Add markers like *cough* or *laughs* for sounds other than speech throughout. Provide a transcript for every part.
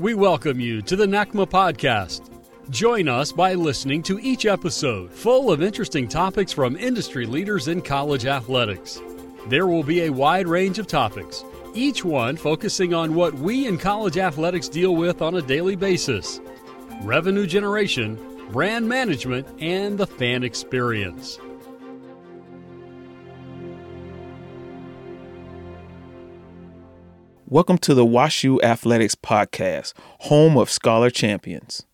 We welcome you to the NACMA podcast. Join us by listening to each episode, full of interesting topics from industry leaders in college athletics. There will be a wide range of topics, each one focusing on what we in college athletics deal with on a daily basis revenue generation, brand management, and the fan experience. Welcome to the WashU Athletics Podcast, home of scholar champions.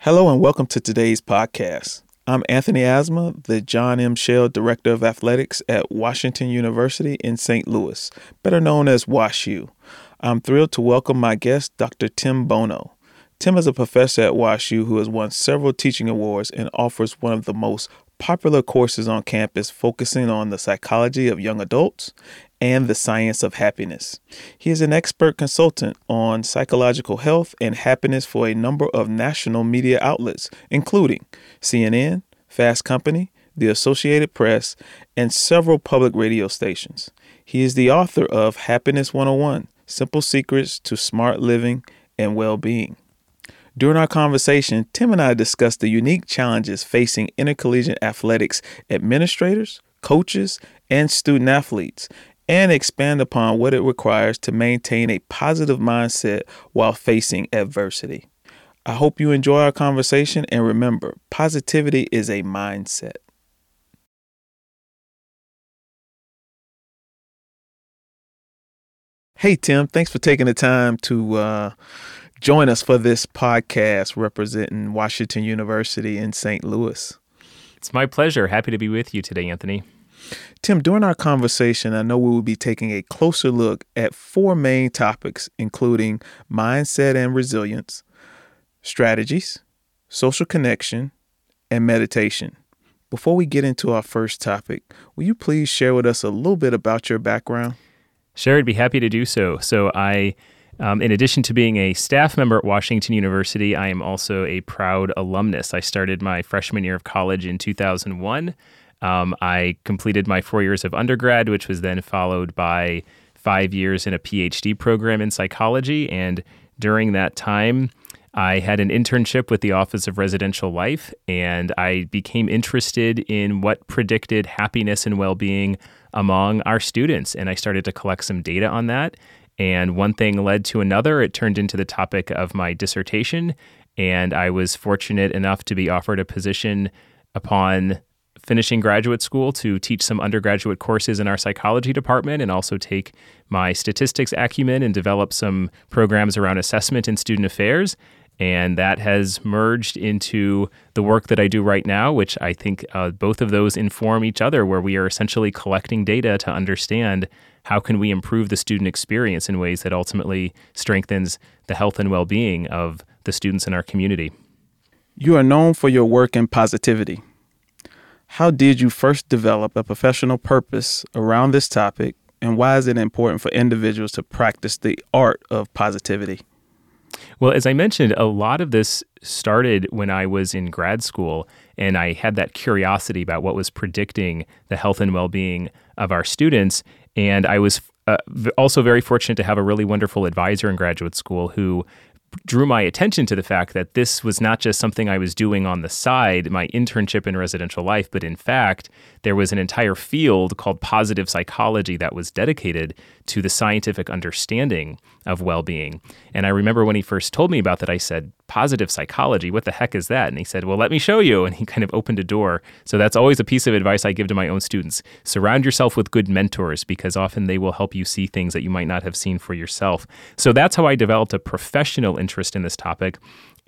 Hello and welcome to today's podcast. I'm Anthony Azama, the John M. Schael Director of Athletics at Washington University in St. Louis, better known as WashU. I'm thrilled to welcome my guest, Dr. Tim Bono. Tim is a professor at WashU who has won several teaching awards and offers one of the most popular courses on campus focusing on the psychology of young adults and the science of happiness. He is an expert consultant on psychological health and happiness for a number of national media outlets, including CNN, Fast Company, the Associated Press, and several public radio stations. He is the author of Happiness 101 Simple Secrets to Smart Living and Well Being. During our conversation, Tim and I discussed the unique challenges facing intercollegiate athletics administrators, coaches, and student athletes, and expand upon what it requires to maintain a positive mindset while facing adversity. I hope you enjoy our conversation and remember, positivity is a mindset. Hey, Tim, thanks for taking the time to uh, join us for this podcast representing Washington University in St. Louis. It's my pleasure. Happy to be with you today, Anthony. Tim, during our conversation, I know we will be taking a closer look at four main topics, including mindset and resilience, strategies, social connection, and meditation. Before we get into our first topic, will you please share with us a little bit about your background? Sure, I'd be happy to do so. So, I um, in addition to being a staff member at Washington University, I am also a proud alumnus. I started my freshman year of college in 2001. Um, I completed my four years of undergrad, which was then followed by five years in a PhD program in psychology. And during that time, I had an internship with the Office of Residential Life, and I became interested in what predicted happiness and well being among our students. And I started to collect some data on that. And one thing led to another. It turned into the topic of my dissertation. And I was fortunate enough to be offered a position upon finishing graduate school to teach some undergraduate courses in our psychology department and also take my statistics acumen and develop some programs around assessment and student affairs. And that has merged into the work that I do right now, which I think uh, both of those inform each other, where we are essentially collecting data to understand how can we improve the student experience in ways that ultimately strengthens the health and well-being of the students in our community. You are known for your work in positivity. How did you first develop a professional purpose around this topic, and why is it important for individuals to practice the art of positivity? Well, as I mentioned, a lot of this started when I was in grad school, and I had that curiosity about what was predicting the health and well being of our students. And I was uh, also very fortunate to have a really wonderful advisor in graduate school who drew my attention to the fact that this was not just something I was doing on the side, my internship in residential life, but in fact, there was an entire field called positive psychology that was dedicated to the scientific understanding of well being. And I remember when he first told me about that, I said, Positive psychology, what the heck is that? And he said, Well, let me show you. And he kind of opened a door. So that's always a piece of advice I give to my own students. Surround yourself with good mentors because often they will help you see things that you might not have seen for yourself. So that's how I developed a professional interest in this topic.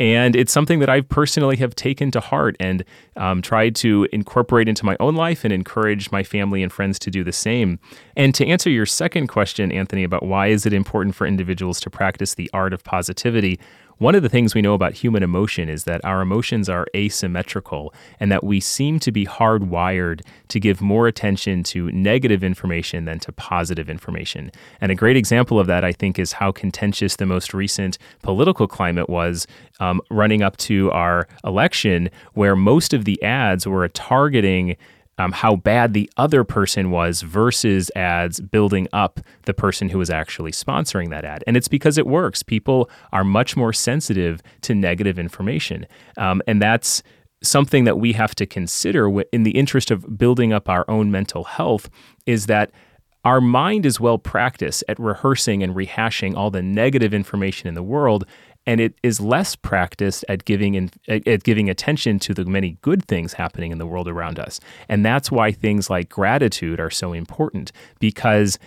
And it's something that I personally have taken to heart and um, tried to incorporate into my own life and encourage my family and friends to do the same. And to answer your second question, Anthony, about why is it important for individuals to practice the art of positivity, one of the things we know about human emotion is that our emotions are asymmetrical and that we seem to be hardwired to give more attention to negative information than to positive information. And a great example of that, I think, is how contentious the most recent political climate was um, running up to our election, where most of the ads were targeting um, how bad the other person was versus ads building up the person who was actually sponsoring that ad. And it's because it works. People are much more sensitive to negative information. Um, and that's something that we have to consider in the interest of building up our own mental health is that our mind is well practiced at rehearsing and rehashing all the negative information in the world and it is less practiced at giving in, at giving attention to the many good things happening in the world around us. And that's why things like gratitude are so important because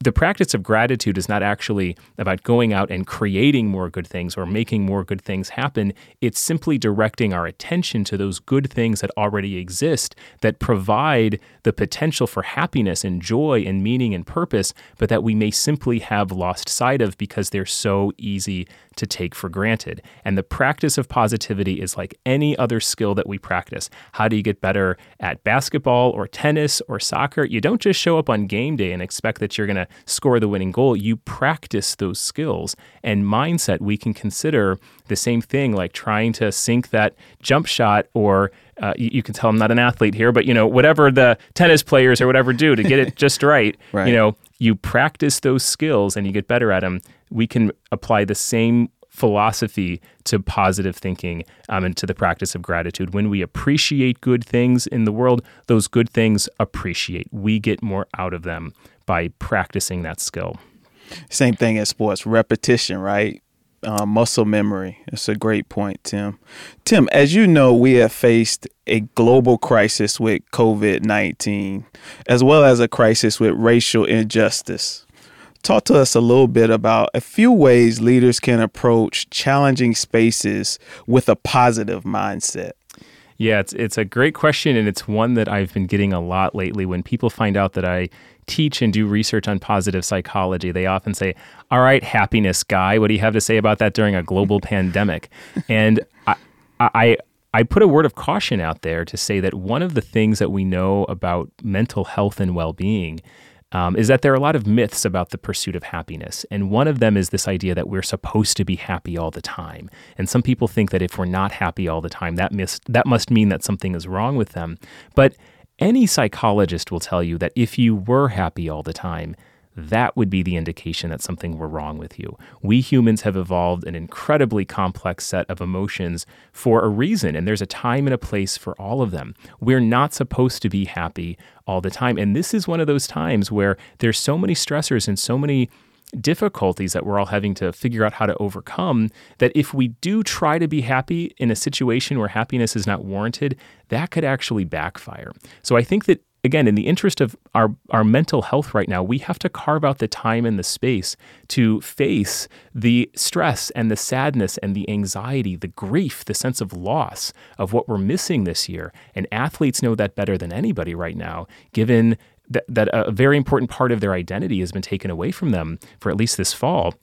the practice of gratitude is not actually about going out and creating more good things or making more good things happen. It's simply directing our attention to those good things that already exist that provide the potential for happiness and joy and meaning and purpose, but that we may simply have lost sight of because they're so easy to take for granted. And the practice of positivity is like any other skill that we practice. How do you get better at basketball or tennis or soccer? You don't just show up on game day and expect that you're going to score the winning goal. You practice those skills. And mindset, we can consider the same thing like trying to sink that jump shot or uh, you, you, can tell I'm not an athlete here, but you know whatever the tennis players or whatever do to get it *laughs* just right, right. you know you practice those skills and you get better at them. We can apply the same philosophy to positive thinking um, and to the practice of gratitude. When we appreciate good things in the world, those good things appreciate. We get more out of them by practicing that skill. Same thing as sports, repetition, right? Uh, muscle memory. It's a great point, Tim. Tim, as you know, we have faced a global crisis with COVID 19, as well as a crisis with racial injustice. Talk to us a little bit about a few ways leaders can approach challenging spaces with a positive mindset. Yeah, it's it's a great question and it's one that I've been getting a lot lately when people find out that I teach and do research on positive psychology. They often say, "All right, happiness guy, what do you have to say about that during a global *laughs* pandemic?" And I, I I put a word of caution out there to say that one of the things that we know about mental health and well-being um, is that there are a lot of myths about the pursuit of happiness. And one of them is this idea that we're supposed to be happy all the time. And some people think that if we're not happy all the time, that, mis- that must mean that something is wrong with them. But any psychologist will tell you that if you were happy all the time, that would be the indication that something were wrong with you. We humans have evolved an incredibly complex set of emotions for a reason, and there's a time and a place for all of them. We're not supposed to be happy all the time. And this is one of those times where there's so many stressors and so many difficulties that we're all having to figure out how to overcome that if we do try to be happy in a situation where happiness is not warranted, that could actually backfire. So I think that again, in the interest of our, our mental health right now, we have to carve out the time and the space to face the stress and the sadness and the anxiety, the grief, the sense of loss of what we're missing this year. And athletes know that better than anybody right now, given that, that a very important part of their identity has been taken away from them for at least this fall.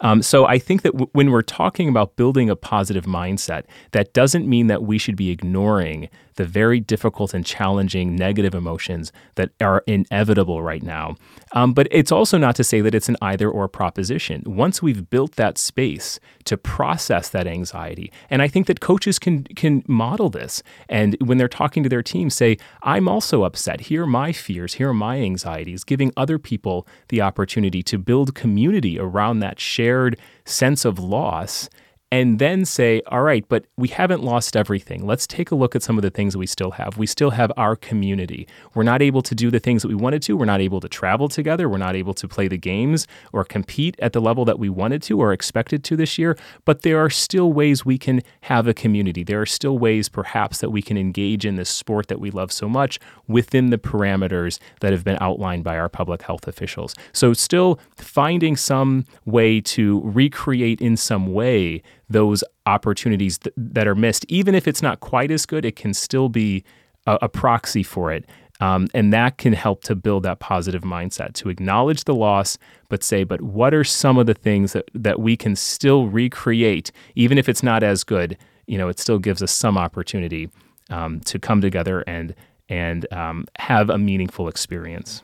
Um, so I think that w- when we're talking about building a positive mindset, that doesn't mean that we should be ignoring the very difficult and challenging negative emotions that are inevitable right now. Um, but it's also not to say that it's an either or proposition. Once we've built that space to process that anxiety, and I think that coaches can can model this, and when they're talking to their team, say, "I'm also upset. Here are my fears. Here are my anxieties." Giving other people the opportunity to build community around that shared sense of loss and then say, all right, but we haven't lost everything. Let's take a look at some of the things we still have. We still have our community. We're not able to do the things that we wanted to. We're not able to travel together. We're not able to play the games or compete at the level that we wanted to or expected to this year. But there are still ways we can have a community. There are still ways, perhaps, that we can engage in this sport that we love so much within the parameters that have been outlined by our public health officials. So, still finding some way to recreate in some way those opportunities th- that are missed. Even if it's not quite as good, it can still be a, a proxy for it. Um, and that can help to build that positive mindset to acknowledge the loss, but say, but what are some of the things that, that we can still recreate, even if it's not as good? You know, it still gives us some opportunity um, to come together and and um, have a meaningful experience.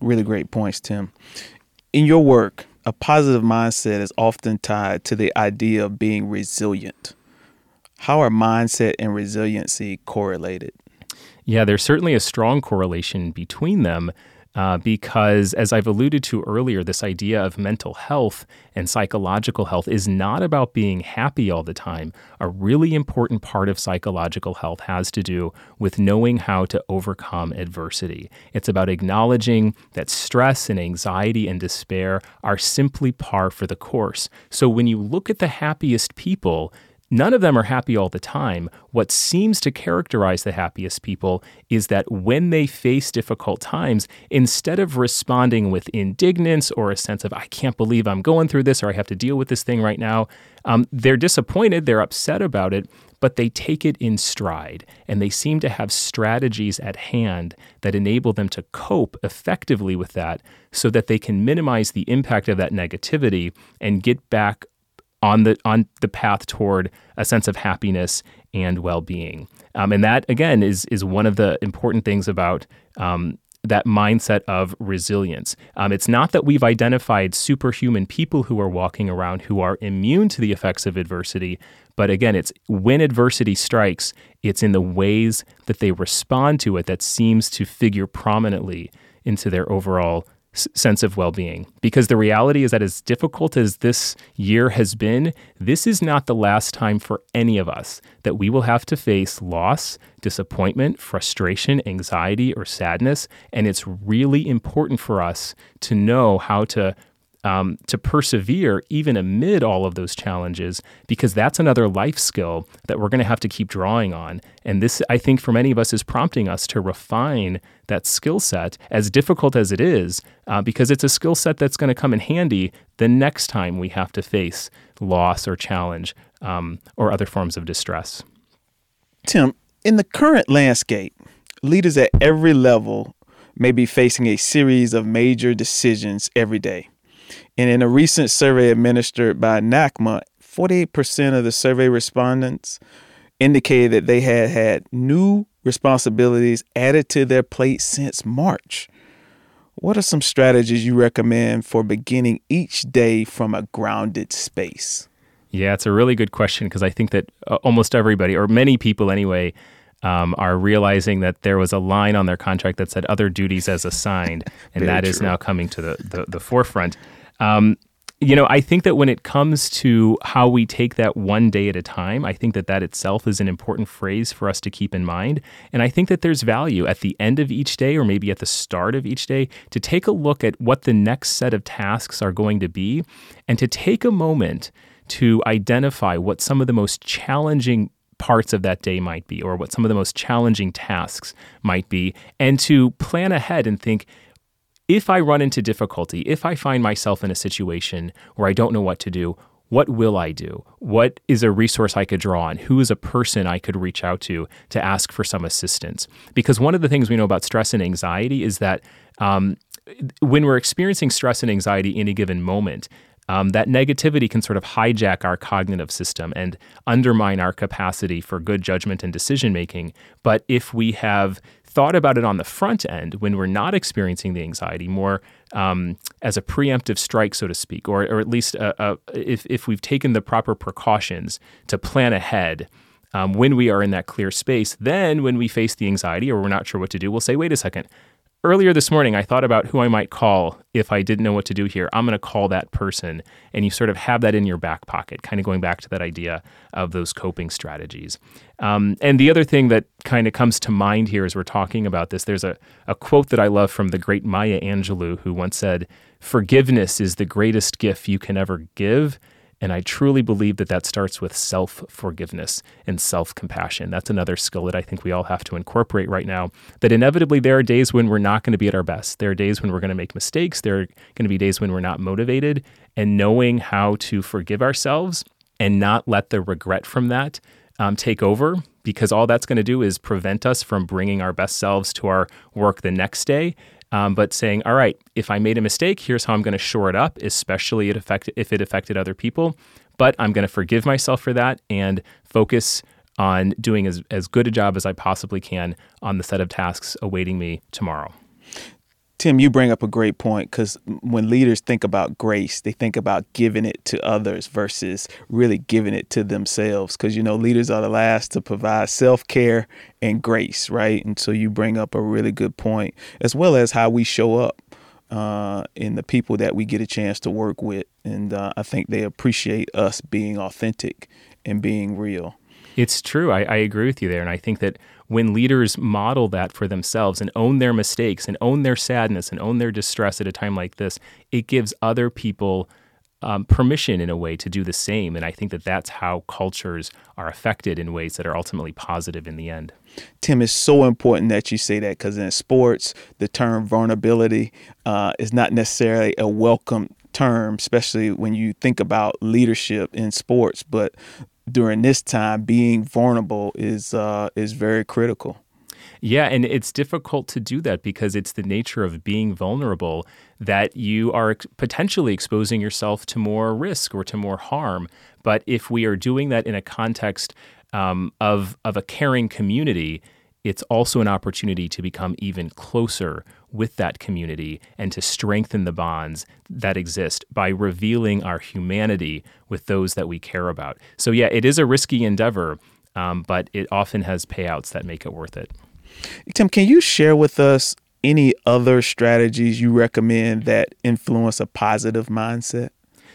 Really great points, Tim. In your work, a positive mindset is often tied to the idea of being resilient. How are mindset and resiliency correlated? Yeah, there's certainly a strong correlation between them. Uh, because, as I've alluded to earlier, this idea of mental health and psychological health is not about being happy all the time. A really important part of psychological health has to do with knowing how to overcome adversity. It's about acknowledging that stress and anxiety and despair are simply par for the course. So, when you look at the happiest people, None of them are happy all the time. What seems to characterize the happiest people is that when they face difficult times, instead of responding with indignance or a sense of, I can't believe I'm going through this or I have to deal with this thing right now, um, they're disappointed, they're upset about it, but they take it in stride and they seem to have strategies at hand that enable them to cope effectively with that so that they can minimize the impact of that negativity and get back on the on the path toward a sense of happiness and well-being. Um, and that again is is one of the important things about um, that mindset of resilience. Um, it's not that we've identified superhuman people who are walking around who are immune to the effects of adversity, but again, it's when adversity strikes, it's in the ways that they respond to it that seems to figure prominently into their overall sense of well being. Because the reality is that, as difficult as this year has been, this is not the last time for any of us that we will have to face loss, disappointment, frustration, anxiety, or sadness. And it's really important for us to know how to um, to persevere even amid all of those challenges, because that's another life skill that we're going to have to keep drawing on. And this, I think, for many of us, is prompting us to refine that skill set, as difficult as it is, uh, because it's a skill set that's going to come in handy the next time we have to face loss or challenge um, or other forms of distress. Tim, in the current landscape, leaders at every level may be facing a series of major decisions every day. And in a recent survey administered by NACMA, 48% of the survey respondents indicated that they had had new responsibilities added to their plate since March. What are some strategies you recommend for beginning each day from a grounded space? Yeah, it's a really good question because I think that uh, almost everybody, or many people anyway, um, are realizing that there was a line on their contract that said other duties as assigned, and that true. is now coming to the, the, the forefront. Um, you know, I think that when it comes to how we take that one day at a time, I think that that itself is an important phrase for us to keep in mind. And I think that there's value at the end of each day or maybe at the start of each day to take a look at what the next set of tasks are going to be and to take a moment to identify what some of the most challenging parts of that day might be or what some of the most challenging tasks might be and to plan ahead and think if I run into difficulty, if I find myself in a situation where I don't know what to do, what will I do? What is a resource I could draw on? Who is a person I could reach out to to ask for some assistance? Because one of the things we know about stress and anxiety is that um, when we're experiencing stress and anxiety in a given moment, um, that negativity can sort of hijack our cognitive system and undermine our capacity for good judgment and decision making. But if we have thought about it on the front end when we're not experiencing the anxiety, more um, as a preemptive strike, so to speak, or, or at least a, a, if, if we've taken the proper precautions to plan ahead. Um, when we are in that clear space, then when we face the anxiety or we're not sure what to do, we'll say, wait a second, earlier this morning, I thought about who I might call if I didn't know what to do here. I'm going to call that person. And you sort of have that in your back pocket, kind of going back to that idea of those coping strategies. Um, and the other thing that kind of comes to mind here as we're talking about this, there's a, a quote that I love from the great Maya Angelou, who once said, Forgiveness is the greatest gift you can ever give and I truly believe that that starts with self forgiveness and self compassion. That's another skill that I think we all have to incorporate right now. That inevitably there are days when we're not going to be at our best. There are days when we're going to make mistakes. There are going to be days when we're not motivated. And knowing how to forgive ourselves and not let the regret from that um, take over because all that's going to do is prevent us from bringing our best selves to our work the next day um, but saying, all right, if I made a mistake, here's how I'm going to shore it up, especially it if it affected other people. But I'm going to forgive myself for that and focus on doing as, as good a job as I possibly can on the set of tasks awaiting me tomorrow. Tim, you bring up a great point because when leaders think about grace, they think about giving it to others versus really giving it to themselves. Because, you know, leaders are the last to provide self care and grace, right? And so you bring up a really good point, as well as how we show up uh, in the people that we get a chance to work with. And uh, I think they appreciate us being authentic and being real. It's true. I, I, agree with you there. And I think that when leaders model that for themselves and own their mistakes and own their sadness and own their distress at a time like this, it gives other people um, permission in a way to do the same. And I think that that's how cultures are affected in ways that are ultimately positive in the end. Tim, it's so important that you say that because in sports, the term vulnerability uh, is not necessarily a welcome term, especially when you think about leadership in sports. But during this time, being vulnerable is uh, is very critical. Yeah, and it's difficult to do that because it's the nature of being vulnerable that you are potentially exposing yourself to more risk or to more harm. But if we are doing that in a context um, of of a caring community, it's also an opportunity to become even closer with that community and to strengthen the bonds that exist by revealing our humanity with those that we care about. So, yeah, it is a risky endeavor, um, but it often has payouts that make it worth it. Tim, can you share with us any other strategies you recommend that influence a positive mindset?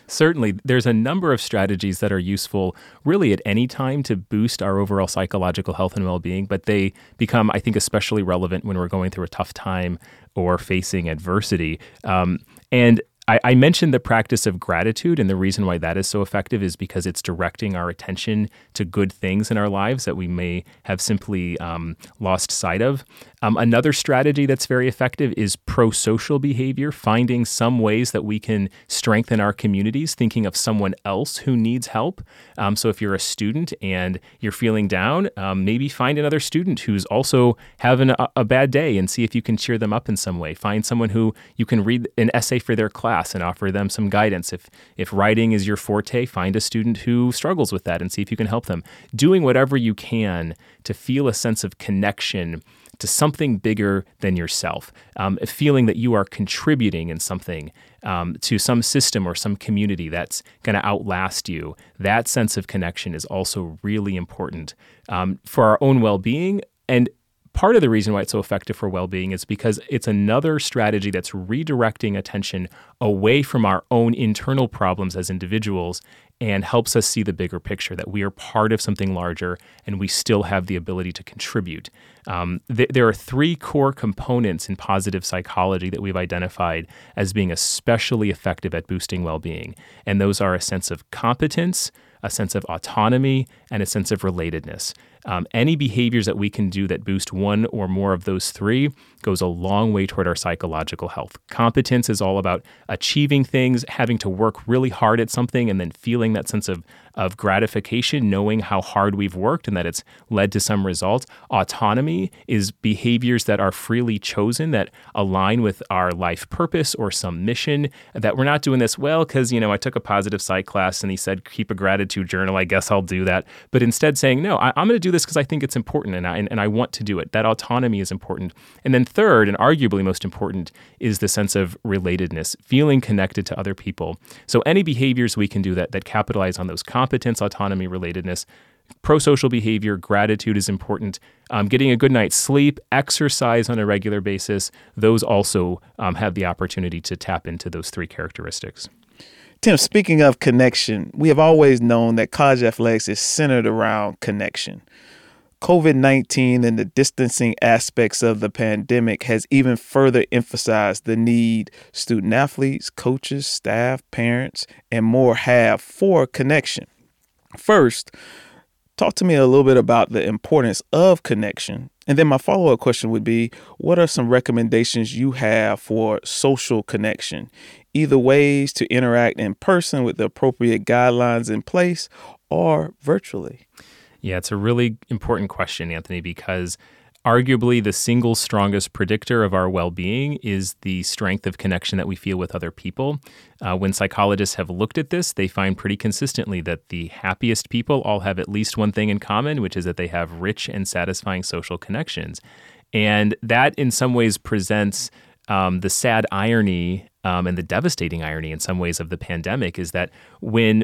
Certainly, there's a number of strategies that are useful really at any time to boost our overall psychological health and well being, but they become, I think, especially relevant when we're going through a tough time or facing adversity. Um, and I, I, mentioned the practice of gratitude, and the reason why that is so effective is because it's directing our attention to good things in our lives that we may have simply um, lost sight of. Um, another strategy that's very effective is pro social behavior, finding some ways that we can strengthen our communities, thinking of someone else who needs help. Um, so if you're a student and you're feeling down, um, maybe find another student who's also having a, a bad day and see if you can cheer them up in some way. Find someone who you can read an essay for their class and offer them some guidance. If if writing is your forte, find a student who struggles with that and see if you can help them. Doing whatever you can to feel a sense of connection to something bigger than yourself, um, a feeling that you are contributing in something um, to some system or some community that's going to outlast you. That sense of connection is also really important um, for our own well being and part of the reason why it's so effective for well being is because it's another strategy that's redirecting attention away from our own internal problems as individuals and helps us see the bigger picture that we are part of something larger and we still have the ability to contribute. Um, th- there are three core components in positive psychology that we've identified as being especially effective at boosting well being, and those are a sense of competence, a sense of autonomy, and a sense of relatedness. Um, any behaviors that we can do that boost one or more of those three goes a long way toward our psychological health. Competence is all about achieving things, having to work really hard at something, and then feeling that sense of of gratification, knowing how hard we've worked and that it's led to some results. Autonomy is behaviors that are freely chosen that align with our life purpose or some mission. That we're not doing this well because, you know, I took a positive psych class and he said, keep a gratitude journal. I guess I'll do that. But instead saying, no, I, am going to do this because I think it's important and I, and, and I want to do it. That autonomy is important. And then, third, and arguably most important, is the sense of relatedness, feeling connected to other people. So, any behaviors we can do that, that capitalize on those competence, autonomy, relatedness. Pro social behavior, gratitude is important. Um, getting a good night's sleep, exercise on a regular basis, those also um, have the opportunity to tap into those three characteristics. Tim, speaking of connection, we have always known that college athletics is centered around connection. COVID 19 and the distancing aspects of the pandemic has even further emphasized the need student athletes, coaches, staff, parents, and more have for connection. First, talk to me a little bit about the importance of connection. And then my follow up question would be what are some recommendations you have for social connection? Either ways to interact in person with the appropriate guidelines in place or virtually. Yeah, it's a really important question, Anthony, because Arguably, the single strongest predictor of our well being is the strength of connection that we feel with other people. Uh, when psychologists have looked at this, they find pretty consistently that the happiest people all have at least one thing in common, which is that they have rich and satisfying social connections. And that, in some ways, presents um, the sad irony um, and the devastating irony in some ways of the pandemic is that when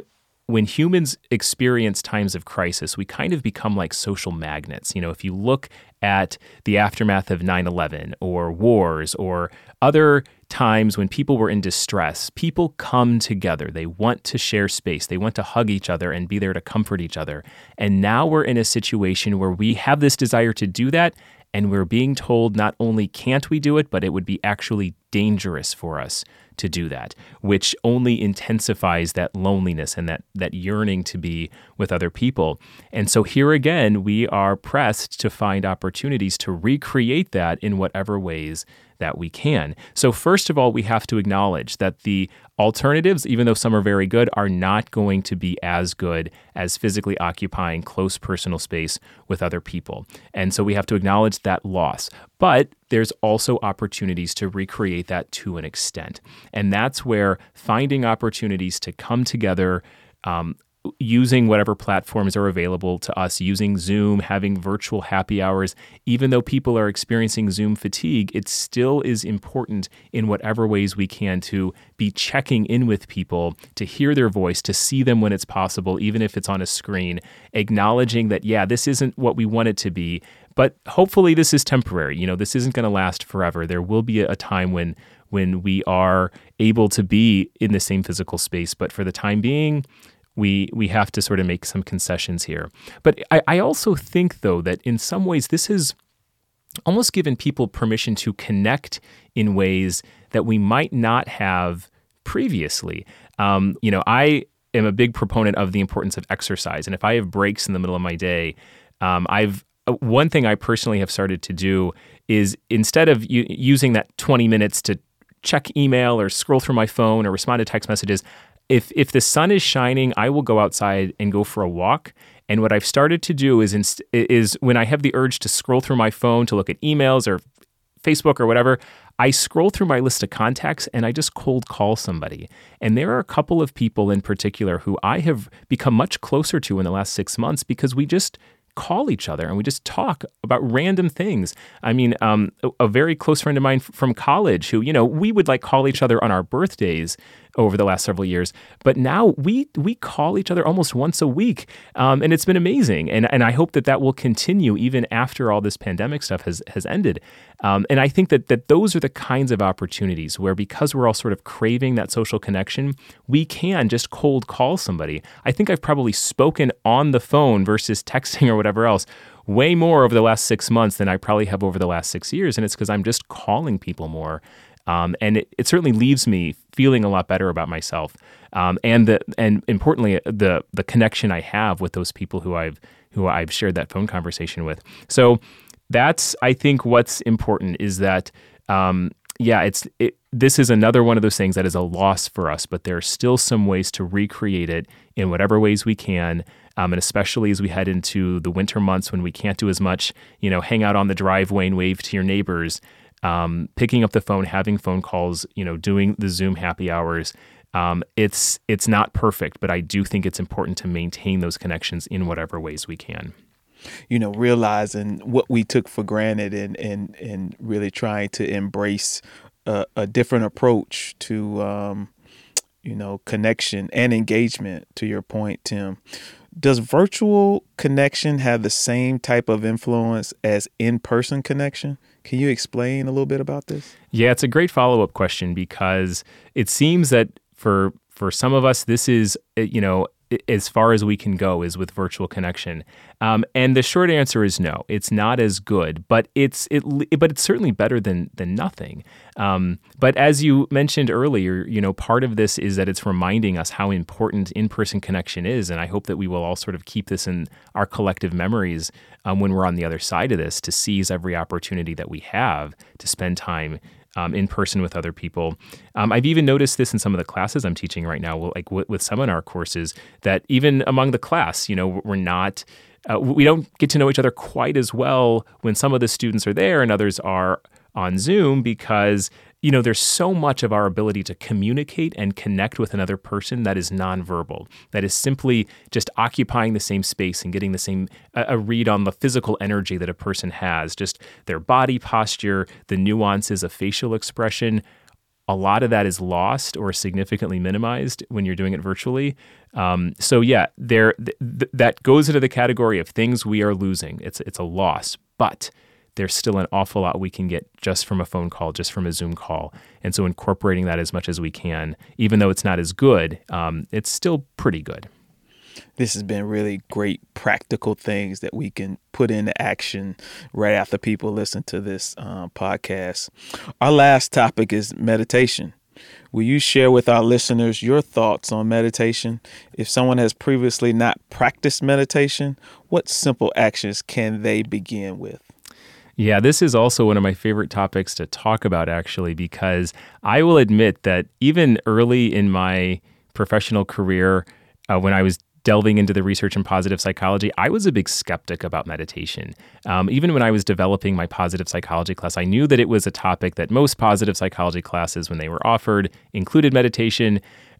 when humans experience times of crisis, we kind of become like social magnets. You know, if you look at the aftermath of 9 11 or wars or other times when people were in distress, people come together. They want to share space, they want to hug each other and be there to comfort each other. And now we're in a situation where we have this desire to do that. And we're being told not only can't we do it, but it would be actually dangerous for us to do that, which only intensifies that loneliness and that, that yearning to be with other people. And so here again, we are pressed to find opportunities to recreate that in whatever ways that we can. So, first of all, we have to acknowledge that the alternatives, even though some are very good, are not going to be as good as physically occupying close personal space with other people. And so we have to acknowledge that loss. But there's also opportunities to recreate that to an extent. And that's where finding opportunities to come together. Um, using whatever platforms are available to us, using Zoom, having virtual happy hours, even though people are experiencing Zoom fatigue, it still is important in whatever ways we can to be checking in with people, to hear their voice, to see them when it's possible, even if it's on a screen, acknowledging that, yeah, this isn't what we want it to be. But hopefully, this is temporary. You know, this isn't going to last forever. There will be a time when when we are able to be in the same physical space. But for the time being, we we have to sort of make some concessions here. But I, I also think though that in some ways this has almost given people permission to connect in ways that we might not have previously. Um, you know, I am a big proponent of the importance of exercise, and if I have breaks in the middle of my day, um, I've uh, one thing I personally have started to do is instead of u- using that 20 minutes to check email or scroll through my phone or respond to text messages, if if the sun is shining, I will go outside and go for a walk. And what I've started to do is inst- is when I have the urge to scroll through my phone to look at emails or Facebook or whatever, I scroll through my list of contacts and I just cold call somebody. And there are a couple of people in particular who I have become much closer to in the last six months because we just call each other and we just talk about random things. I mean, um, a, a, very close friend of mine from college who, you know, we would like call each other on our birthdays over the last several years. But now we we call each other almost once a week, um, and it's been amazing. And and I hope that that will continue even after all this pandemic stuff has has ended. Um, and I think that that those are the kinds of opportunities where because we're all sort of craving that social connection, we can just cold call somebody. I think I've probably spoken on the phone versus texting or whatever else way more over the last six months than I probably have over the last six years. And it's because I'm just calling people more. Um, and it, it, certainly leaves me feeling a lot better about myself, um, and the and importantly the the connection I have with those people who I've who I've shared that phone conversation with. So that's I think what's important is that um, yeah, it's it, this is another one of those things that is a loss for us, but there are still some ways to recreate it in whatever ways we can. Um, and especially as we head into the winter months when we can't do as much, you know, hang out on the driveway and wave to your neighbors um, picking up the phone, having phone calls, you know, doing the Zoom happy hours. Um, it's it's not perfect, but I do think it's important to maintain those connections in whatever ways we can. You know, realizing what we took for granted and and and really trying to embrace a, a different approach to um, you know connection and engagement. To your point, Tim, does virtual connection have the same type of influence as in person connection? Can you explain a little bit about this? Yeah, it's a great follow up question because it seems that for for some of us, this is eh, you know as far as we can go is with virtual connection. Um, and the short answer is no. It's not as good, but it's it but it's certainly better than than nothing. Um, but as you mentioned earlier, you know, part of this is that it's reminding us how important in-person connection is, and I hope that we will all sort of keep this in our collective memories um, when we're on the other side of this to seize every opportunity that we have to spend time um, in person with other people. Um, I've even noticed this in some of the classes I'm teaching right now, like with seminar courses, that even among the class, you know, we're not. Uh, we don't get to know each other quite as well when some of the students are there and others are on Zoom because you know, there's so much of our ability to communicate and connect with another person that is nonverbal, that is simply just occupying the same space and getting the same a read on the physical energy that a person has, just their body posture, the nuances of facial expression. A lot of that is lost or significantly minimized when you're doing it virtually. Um, so yeah, there th- th- that goes into the category of things we are losing. It's it's a loss, but there's still an awful lot we can get just from a phone call, just from a Zoom call. And so incorporating that as much as we can, even though it's not as good, um, it's still pretty good. This has been really great practical things that we can put into action right after people listen to this uh, podcast. Our last topic is meditation. Will you share with our listeners your thoughts on meditation? If someone has previously not practiced meditation, what simple actions can they begin with? Yeah, this is also one of my favorite topics to talk about, actually, because I will admit that even early in my professional career, uh, when I was delving into the research in positive psychology, I was a big skeptic about meditation. Um, even when I was developing my positive psychology class, I knew that it was a topic that most positive psychology classes, when they were offered, included meditation.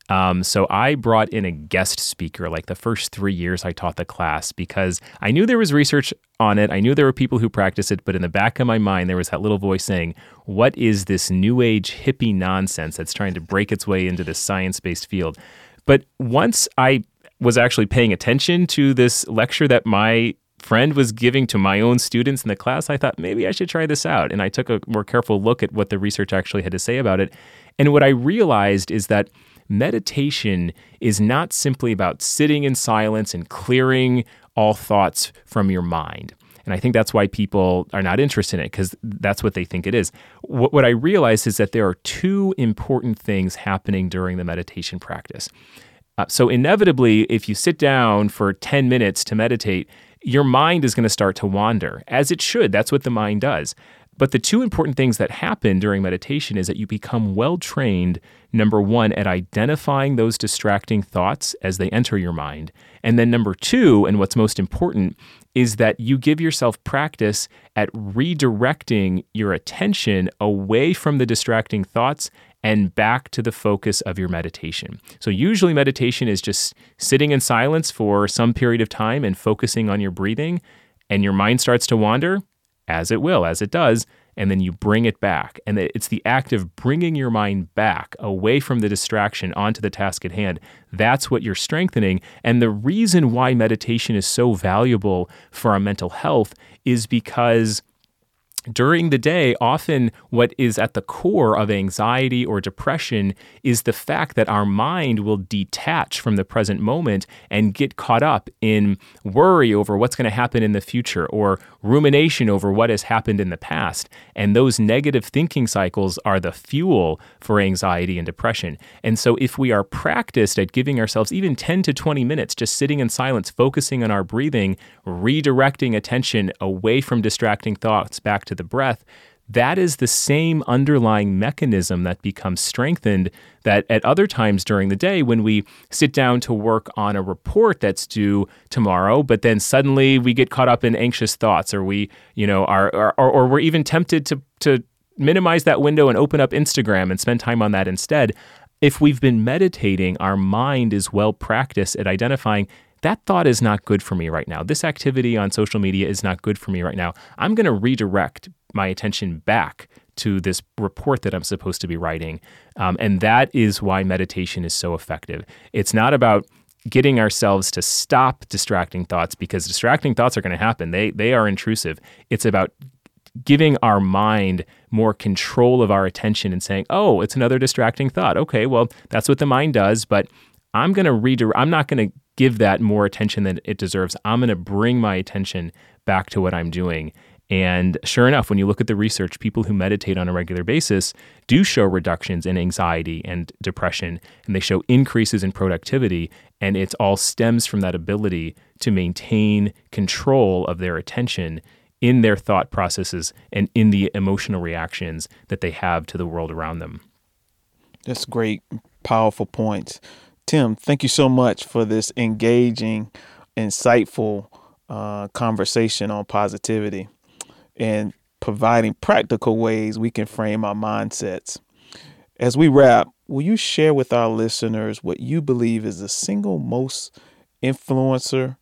Um, so I brought in a guest speaker like the first three years I taught the class because I knew there was research on it. I knew there were people who practice it, but in the back of my mind, there was that little voice saying, What is this new age hippie nonsense that's trying to break its way into this science based field? But once I was actually paying attention to this lecture that my friend was giving to my own students in the class, I thought maybe I should try this out. And I took a more careful look at what the research actually had to say about it. And what I realized is that meditation is not simply about sitting in silence and clearing all thoughts from your mind. And I think that's why people are not interested in it because that's what they think it is. What, what I realized is that there are two important things happening during the meditation practice. Uh, so, inevitably, if you sit down for 10 minutes to meditate, your mind is going to start to wander, as it should. That's what the mind does. But the two important things that happen during meditation is that you become well trained, number one, at identifying those distracting thoughts as they enter your mind. And then number two, and what's most important, is that you give yourself practice at redirecting your attention away from the distracting thoughts and back to the focus of your meditation. So, usually, meditation is just sitting in silence for some period of time and focusing on your breathing, and your mind starts to wander as it will, as it does, and then you bring it back. And it's the act of bringing your mind back away from the distraction onto the task at hand. That's what you're strengthening. And the reason why meditation is so valuable for our mental health is because during the day, often what is at the core of anxiety or depression is the fact that our mind will detach from the present moment and get caught up in worry over what's going to happen in the future or rumination over what has happened in the past. And those negative thinking cycles are the fuel for anxiety and depression. And so, if we are practiced at giving ourselves even 10 to 20 minutes just sitting in silence, focusing on our breathing, redirecting attention away from distracting thoughts back to the breath, that is the same underlying mechanism that becomes strengthened that at other times during the day when we sit down to work on a report that's due tomorrow but then suddenly we get caught up in anxious thoughts or we you know are or, or we're even tempted to to minimize that window and open up Instagram and spend time on that instead. If we've been meditating our mind is well practiced at identifying that thought is not good for me right now. This activity on social media is not good for me right now. I'm going to redirect my attention back to this report that I'm supposed to be writing. Um, and that is why meditation is so effective. It's not about getting ourselves to stop distracting thoughts because distracting thoughts are going to happen. They they are intrusive. It's about giving our mind more control of our attention and saying, "Oh, it's another distracting thought. Okay, well, that's what the mind does, but I'm going to redirect I'm not going to give that more attention than it deserves. I'm going to bring my attention back to what I'm doing. And sure enough, when you look at the research, people who meditate on a regular basis do show reductions in anxiety and depression, and they show increases in productivity. And it all stems from that ability to maintain control of their attention in their thought processes and in the emotional reactions that they have to the world around them. That's great, powerful points. Tim, thank you so much for this engaging, insightful uh, conversation on positivity and providing practical ways we can frame our mindsets. As we wrap, will you share with our listeners what you believe is the single most influencer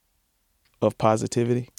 of positivity?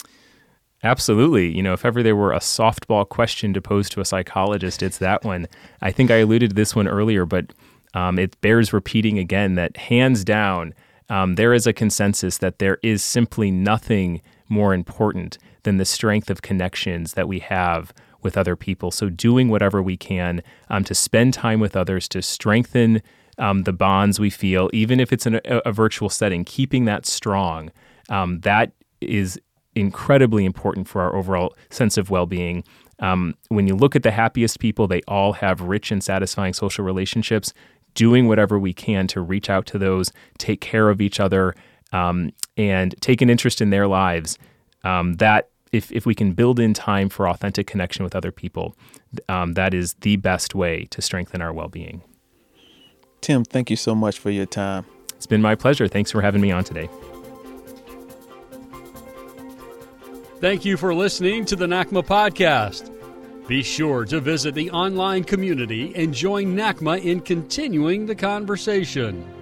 Absolutely. You know, if ever there were a softball question to pose to a psychologist, it's that one. I think I alluded to this one earlier, but um, it bears repeating again that hands down, um, there is a consensus that there is simply nothing more important than the strength of connections that we have with other people. So, doing whatever we can um, to spend time with others to strengthen um, the bonds we feel, even if it's in a, a virtual setting, keeping that strong, um, that is incredibly important for our overall sense of well being. Um, when you look at the happiest people, they all have rich and satisfying social relationships. Doing whatever we can to reach out to those, take care of each other, um, and take an interest in their lives. Um, that if, if we can build in time for authentic connection with other people, um, that is the best way to strengthen our well being. Tim, thank you so much for your time. It's been my pleasure. Thanks for having me on today. Thank you for listening to the NACMA podcast. Be sure to visit the online community and join NACMA in continuing the conversation.